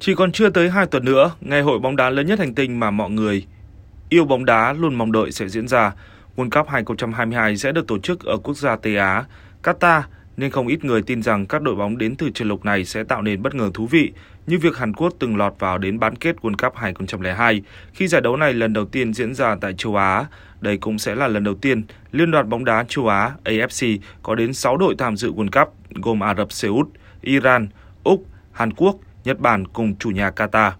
Chỉ còn chưa tới 2 tuần nữa, ngày hội bóng đá lớn nhất hành tinh mà mọi người yêu bóng đá luôn mong đợi sẽ diễn ra. World Cup 2022 sẽ được tổ chức ở quốc gia Tây Á, Qatar, nên không ít người tin rằng các đội bóng đến từ châu lục này sẽ tạo nên bất ngờ thú vị, như việc Hàn Quốc từng lọt vào đến bán kết World Cup 2002 khi giải đấu này lần đầu tiên diễn ra tại châu Á. Đây cũng sẽ là lần đầu tiên Liên đoàn bóng đá châu Á AFC có đến 6 đội tham dự World Cup gồm Ả Rập Xê Út, Iran, Úc, Hàn Quốc, Nhật Bản cùng chủ nhà Qatar.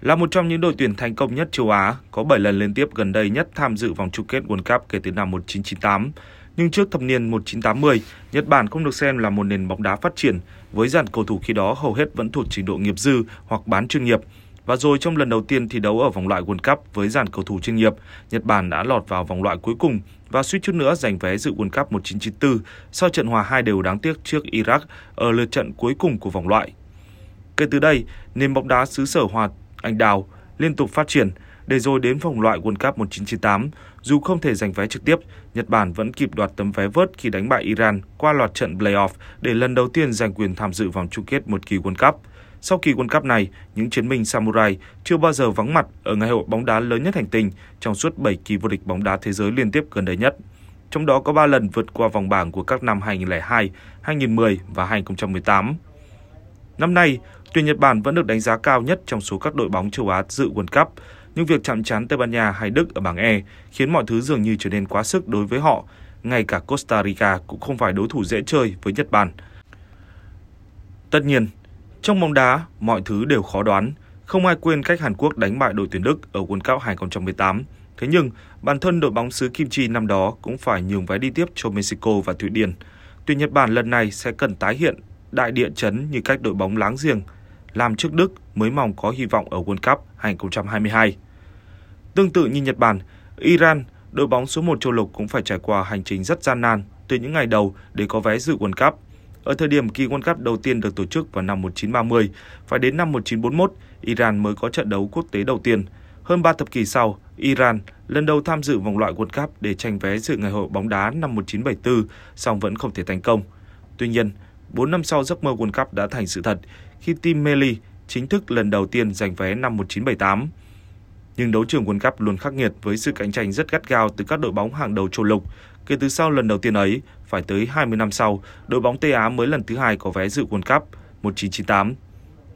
Là một trong những đội tuyển thành công nhất châu Á, có 7 lần liên tiếp gần đây nhất tham dự vòng chung kết World Cup kể từ năm 1998. Nhưng trước thập niên 1980, Nhật Bản không được xem là một nền bóng đá phát triển, với dàn cầu thủ khi đó hầu hết vẫn thuộc trình độ nghiệp dư hoặc bán chuyên nghiệp. Và rồi trong lần đầu tiên thi đấu ở vòng loại World Cup với dàn cầu thủ chuyên nghiệp, Nhật Bản đã lọt vào vòng loại cuối cùng và suýt chút nữa giành vé dự World Cup 1994 sau trận hòa hai đều đáng tiếc trước Iraq ở lượt trận cuối cùng của vòng loại. Kể từ đây, nền bóng đá xứ sở Hòa Anh Đào liên tục phát triển để rồi đến vòng loại World Cup 1998, dù không thể giành vé trực tiếp, Nhật Bản vẫn kịp đoạt tấm vé vớt khi đánh bại Iran qua loạt trận playoff để lần đầu tiên giành quyền tham dự vòng chung kết một kỳ World Cup. Sau kỳ World Cup này, những chiến binh Samurai chưa bao giờ vắng mặt ở ngày hội bóng đá lớn nhất hành tinh trong suốt 7 kỳ vô địch bóng đá thế giới liên tiếp gần đây nhất. Trong đó có 3 lần vượt qua vòng bảng của các năm 2002, 2010 và 2018. Năm nay, tuyển Nhật Bản vẫn được đánh giá cao nhất trong số các đội bóng châu Á dự World Cup, nhưng việc chạm trán Tây Ban Nha hay Đức ở bảng E khiến mọi thứ dường như trở nên quá sức đối với họ. Ngay cả Costa Rica cũng không phải đối thủ dễ chơi với Nhật Bản. Tất nhiên, trong bóng đá, mọi thứ đều khó đoán. Không ai quên cách Hàn Quốc đánh bại đội tuyển Đức ở World Cup 2018. Thế nhưng, bản thân đội bóng xứ Kim Chi năm đó cũng phải nhường vé đi tiếp cho Mexico và Thụy Điển. Tuyển Nhật Bản lần này sẽ cần tái hiện đại địa chấn như cách đội bóng láng giềng làm trước Đức mới mong có hy vọng ở World Cup 2022. Tương tự như Nhật Bản, Iran, đội bóng số 1 châu lục cũng phải trải qua hành trình rất gian nan từ những ngày đầu để có vé dự World Cup. Ở thời điểm kỳ World Cup đầu tiên được tổ chức vào năm 1930, phải đến năm 1941, Iran mới có trận đấu quốc tế đầu tiên. Hơn 3 thập kỷ sau, Iran lần đầu tham dự vòng loại World Cup để tranh vé dự ngày hội bóng đá năm 1974, song vẫn không thể thành công. Tuy nhiên, 4 năm sau giấc mơ World Cup đã thành sự thật khi team Meli chính thức lần đầu tiên giành vé năm 1978. Nhưng đấu trường World Cup luôn khắc nghiệt với sự cạnh tranh rất gắt gao từ các đội bóng hàng đầu châu lục. Kể từ sau lần đầu tiên ấy, phải tới 20 năm sau, đội bóng Tây Á mới lần thứ hai có vé dự World Cup 1998.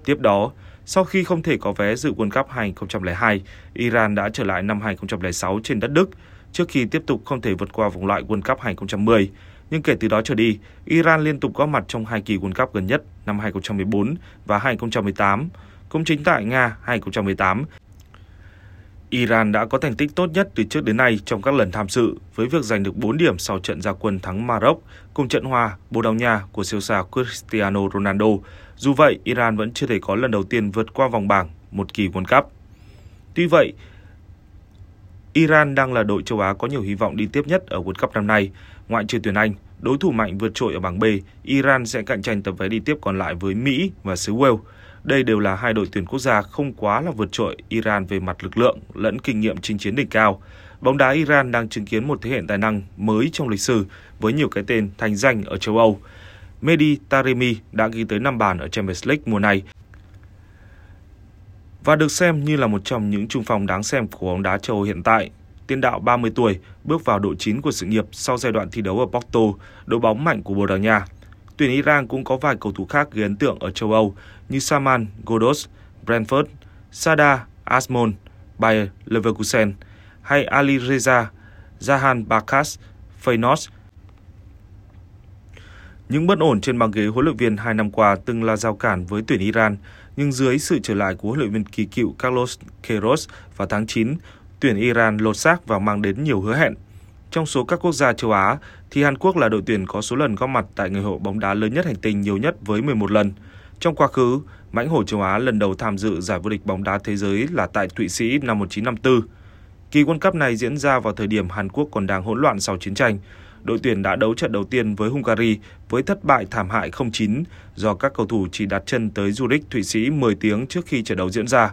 Tiếp đó, sau khi không thể có vé dự World Cup 2002, Iran đã trở lại năm 2006 trên đất Đức, trước khi tiếp tục không thể vượt qua vòng loại World Cup 2010. Nhưng kể từ đó trở đi, Iran liên tục có mặt trong hai kỳ World Cup gần nhất năm 2014 và 2018. Cũng chính tại Nga 2018, Iran đã có thành tích tốt nhất từ trước đến nay trong các lần tham dự với việc giành được 4 điểm sau trận gia quân thắng Maroc cùng trận hòa Bồ Đào Nha của siêu sao Cristiano Ronaldo. Dù vậy, Iran vẫn chưa thể có lần đầu tiên vượt qua vòng bảng một kỳ World Cup. Tuy vậy, Iran đang là đội châu Á có nhiều hy vọng đi tiếp nhất ở World Cup năm nay. Ngoại trừ tuyển Anh, đối thủ mạnh vượt trội ở bảng B, Iran sẽ cạnh tranh tập vé đi tiếp còn lại với Mỹ và xứ Wales. Đây đều là hai đội tuyển quốc gia không quá là vượt trội Iran về mặt lực lượng lẫn kinh nghiệm chinh chiến đỉnh cao. Bóng đá Iran đang chứng kiến một thế hệ tài năng mới trong lịch sử với nhiều cái tên thành danh ở châu Âu. Mehdi Taremi đã ghi tới 5 bàn ở Champions League mùa này và được xem như là một trong những trung phong đáng xem của bóng đá châu Âu hiện tại. Tiền đạo 30 tuổi bước vào độ chín của sự nghiệp sau giai đoạn thi đấu ở Porto, đội bóng mạnh của Bồ Đào Nha. Tuyển Iran cũng có vài cầu thủ khác gây ấn tượng ở châu Âu như Saman Godos, Brentford, Sada Asmon, Bayer Leverkusen hay Ali Reza Zahan Bakas, Feyenoord. Những bất ổn trên băng ghế huấn luyện viên hai năm qua từng là giao cản với tuyển Iran, nhưng dưới sự trở lại của huấn luyện viên kỳ cựu Carlos Queiroz vào tháng 9, tuyển Iran lột xác và mang đến nhiều hứa hẹn. Trong số các quốc gia châu Á, thì Hàn Quốc là đội tuyển có số lần góp mặt tại người hội bóng đá lớn nhất hành tinh nhiều nhất với 11 lần. Trong quá khứ, mãnh hổ châu Á lần đầu tham dự giải vô địch bóng đá thế giới là tại Thụy Sĩ năm 1954. Kỳ World Cup này diễn ra vào thời điểm Hàn Quốc còn đang hỗn loạn sau chiến tranh. Đội tuyển đã đấu trận đầu tiên với Hungary với thất bại thảm hại 0-9 do các cầu thủ chỉ đặt chân tới Zurich, Thụy Sĩ 10 tiếng trước khi trận đấu diễn ra.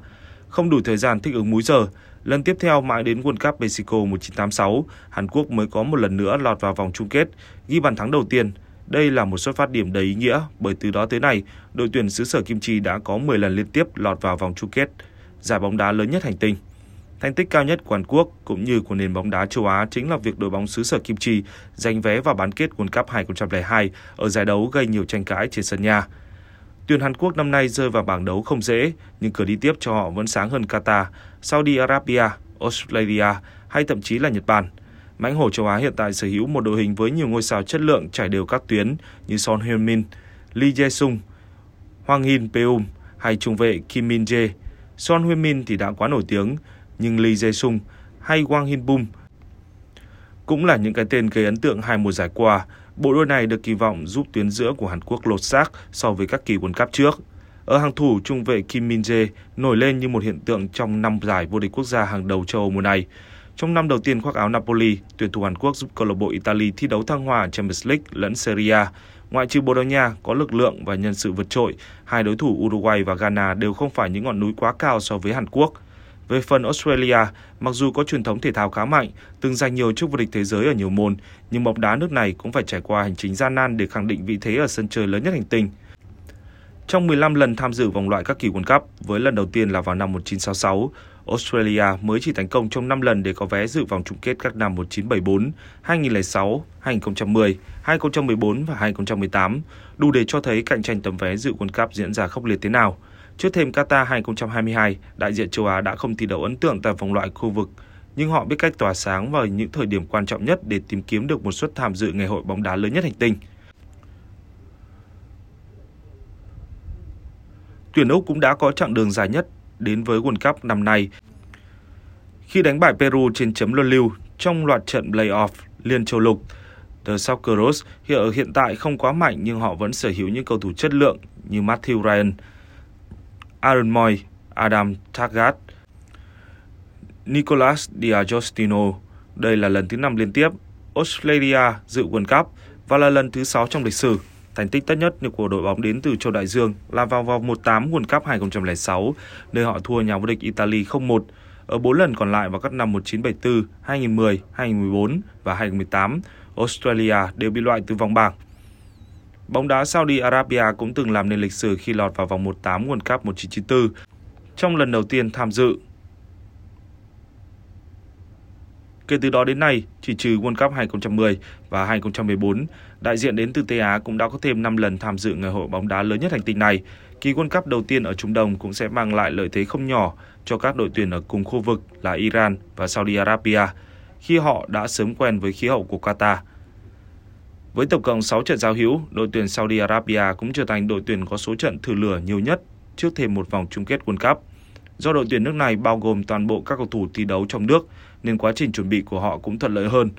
Không đủ thời gian thích ứng múi giờ, Lần tiếp theo mãi đến World Cup Mexico 1986, Hàn Quốc mới có một lần nữa lọt vào vòng chung kết, ghi bàn thắng đầu tiên. Đây là một xuất phát điểm đầy ý nghĩa bởi từ đó tới nay, đội tuyển xứ sở Kim Chi đã có 10 lần liên tiếp lọt vào vòng chung kết, giải bóng đá lớn nhất hành tinh. Thành tích cao nhất của Hàn Quốc cũng như của nền bóng đá châu Á chính là việc đội bóng xứ sở Kim Chi giành vé vào bán kết World Cup 2002 ở giải đấu gây nhiều tranh cãi trên sân nhà. Tuyển Hàn Quốc năm nay rơi vào bảng đấu không dễ, nhưng cửa đi tiếp cho họ vẫn sáng hơn Qatar, Saudi Arabia, Australia hay thậm chí là Nhật Bản. Mãnh hổ châu Á hiện tại sở hữu một đội hình với nhiều ngôi sao chất lượng trải đều các tuyến như Son Heung-min, Lee Jae-sung, Hwang Hin Peum hay trung vệ Kim Min Jae. Son Heung-min thì đã quá nổi tiếng, nhưng Lee Jae-sung hay Wang Hin Bum cũng là những cái tên gây ấn tượng hai mùa giải qua. Bộ đôi này được kỳ vọng giúp tuyến giữa của Hàn Quốc lột xác so với các kỳ World Cup trước. Ở hàng thủ, trung vệ Kim Min Jae nổi lên như một hiện tượng trong năm giải vô địch quốc gia hàng đầu châu Âu mùa này. Trong năm đầu tiên khoác áo Napoli, tuyển thủ Hàn Quốc giúp câu lạc bộ Italy thi đấu thăng hoa Champions League lẫn Serie A. Ngoại trừ Bồ Đào Nha có lực lượng và nhân sự vượt trội, hai đối thủ Uruguay và Ghana đều không phải những ngọn núi quá cao so với Hàn Quốc. Về phần Australia, mặc dù có truyền thống thể thao khá mạnh, từng giành nhiều chức vô địch thế giới ở nhiều môn, nhưng bóng đá nước này cũng phải trải qua hành trình gian nan để khẳng định vị thế ở sân chơi lớn nhất hành tinh. Trong 15 lần tham dự vòng loại các kỳ World Cup, với lần đầu tiên là vào năm 1966, Australia mới chỉ thành công trong 5 lần để có vé dự vòng chung kết các năm 1974, 2006, 2010, 2014 và 2018, đủ để cho thấy cạnh tranh tấm vé dự World Cup diễn ra khốc liệt thế nào. Trước thêm Qatar 2022, đại diện châu Á đã không thi đấu ấn tượng tại vòng loại khu vực, nhưng họ biết cách tỏa sáng vào những thời điểm quan trọng nhất để tìm kiếm được một suất tham dự ngày hội bóng đá lớn nhất hành tinh. Tuyển Úc cũng đã có chặng đường dài nhất đến với World Cup năm nay khi đánh bại Peru trên chấm luân lưu trong loạt trận playoff liên châu lục. The Socceroos hiện hiện tại không quá mạnh nhưng họ vẫn sở hữu những cầu thủ chất lượng như Matthew Ryan, Aaron Moy, Adam Taggart, Nicolas Diagostino. Đây là lần thứ năm liên tiếp Australia dự World Cup và là lần thứ 6 trong lịch sử. Thành tích tốt nhất của đội bóng đến từ châu Đại Dương là vào vòng 1/8 World Cup 2006, nơi họ thua nhà vô địch Italy 0-1. Ở 4 lần còn lại vào các năm 1974, 2010, 2014 và 2018, Australia đều bị loại từ vòng bảng. Bóng đá Saudi Arabia cũng từng làm nên lịch sử khi lọt vào vòng 1/8 World Cup 1994 trong lần đầu tiên tham dự. Kể từ đó đến nay, chỉ trừ World Cup 2010 và 2014, đại diện đến từ Tây Á cũng đã có thêm 5 lần tham dự ngày hội bóng đá lớn nhất hành tinh này. Kỳ World Cup đầu tiên ở Trung Đông cũng sẽ mang lại lợi thế không nhỏ cho các đội tuyển ở cùng khu vực là Iran và Saudi Arabia, khi họ đã sớm quen với khí hậu của Qatar. Với tổng cộng 6 trận giao hữu, đội tuyển Saudi Arabia cũng trở thành đội tuyển có số trận thử lửa nhiều nhất trước thêm một vòng chung kết World Cup. Do đội tuyển nước này bao gồm toàn bộ các cầu thủ thi đấu trong nước, nên quá trình chuẩn bị của họ cũng thuận lợi hơn.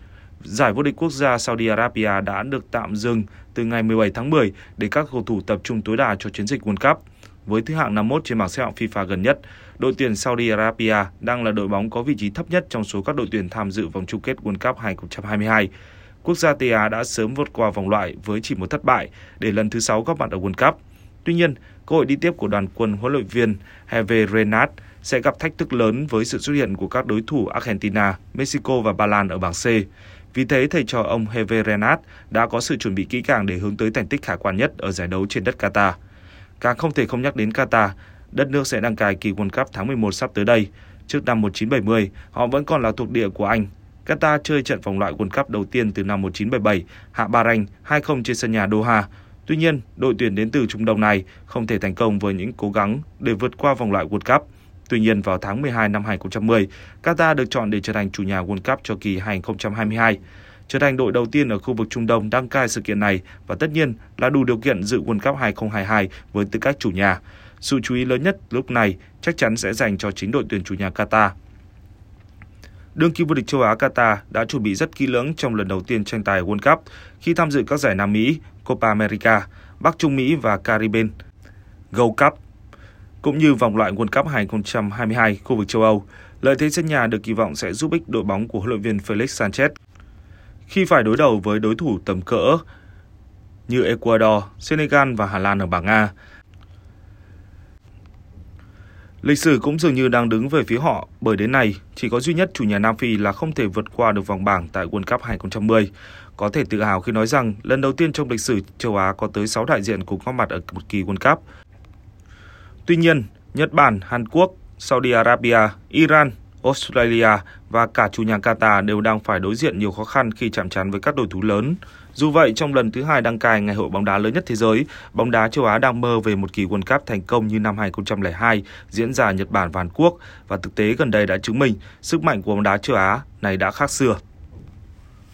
Giải vô địch quốc gia Saudi Arabia đã được tạm dừng từ ngày 17 tháng 10 để các cầu thủ tập trung tối đa cho chiến dịch World Cup. Với thứ hạng 51 trên bảng xếp hạng FIFA gần nhất, đội tuyển Saudi Arabia đang là đội bóng có vị trí thấp nhất trong số các đội tuyển tham dự vòng chung kết World Cup 2022. Quốc gia Tây Á đã sớm vượt qua vòng loại với chỉ một thất bại để lần thứ 6 góp mặt ở World Cup. Tuy nhiên, cơ hội đi tiếp của đoàn quân huấn luyện viên Hervé Renard sẽ gặp thách thức lớn với sự xuất hiện của các đối thủ Argentina, Mexico và Ba Lan ở bảng C. Vì thế, thầy trò ông Hervé Renard đã có sự chuẩn bị kỹ càng để hướng tới thành tích khả quan nhất ở giải đấu trên đất Qatar. Càng không thể không nhắc đến Qatar, đất nước sẽ đăng cai kỳ World Cup tháng 11 sắp tới đây. Trước năm 1970, họ vẫn còn là thuộc địa của Anh. Qatar chơi trận vòng loại World Cup đầu tiên từ năm 1977, hạ Bahrain 2-0 trên sân nhà Doha. Tuy nhiên, đội tuyển đến từ Trung Đông này không thể thành công với những cố gắng để vượt qua vòng loại World Cup. Tuy nhiên, vào tháng 12 năm 2010, Qatar được chọn để trở thành chủ nhà World Cup cho kỳ 2022 trở thành đội đầu tiên ở khu vực Trung Đông đăng cai sự kiện này và tất nhiên là đủ điều kiện dự World Cup 2022 với tư cách chủ nhà. Sự chú ý lớn nhất lúc này chắc chắn sẽ dành cho chính đội tuyển chủ nhà Qatar. Đương kim vô địch châu Á Qatar đã chuẩn bị rất kỹ lưỡng trong lần đầu tiên tranh tài World Cup khi tham dự các giải Nam Mỹ, Copa America, Bắc Trung Mỹ và Caribbean, Gold Cup, cũng như vòng loại World Cup 2022 khu vực châu Âu. Lợi thế sân nhà được kỳ vọng sẽ giúp ích đội bóng của huấn luyện viên Felix Sanchez khi phải đối đầu với đối thủ tầm cỡ như Ecuador, Senegal và Hà Lan ở bảng A. Lịch sử cũng dường như đang đứng về phía họ bởi đến nay chỉ có duy nhất chủ nhà Nam Phi là không thể vượt qua được vòng bảng tại World Cup 2010. có thể tự hào khi nói rằng lần đầu tiên trong lịch sử châu Á có tới 6 đại diện cùng góp mặt ở một kỳ World Cup. Tuy nhiên, Nhật Bản, Hàn Quốc, Saudi Arabia, Iran, Australia và cả chủ nhà Qatar đều đang phải đối diện nhiều khó khăn khi chạm trán với các đối thủ lớn. Dù vậy, trong lần thứ hai đăng cai ngày hội bóng đá lớn nhất thế giới, bóng đá châu Á đang mơ về một kỳ World Cup thành công như năm 2002 diễn ra Nhật Bản và Hàn Quốc và thực tế gần đây đã chứng minh sức mạnh của bóng đá châu Á này đã khác xưa.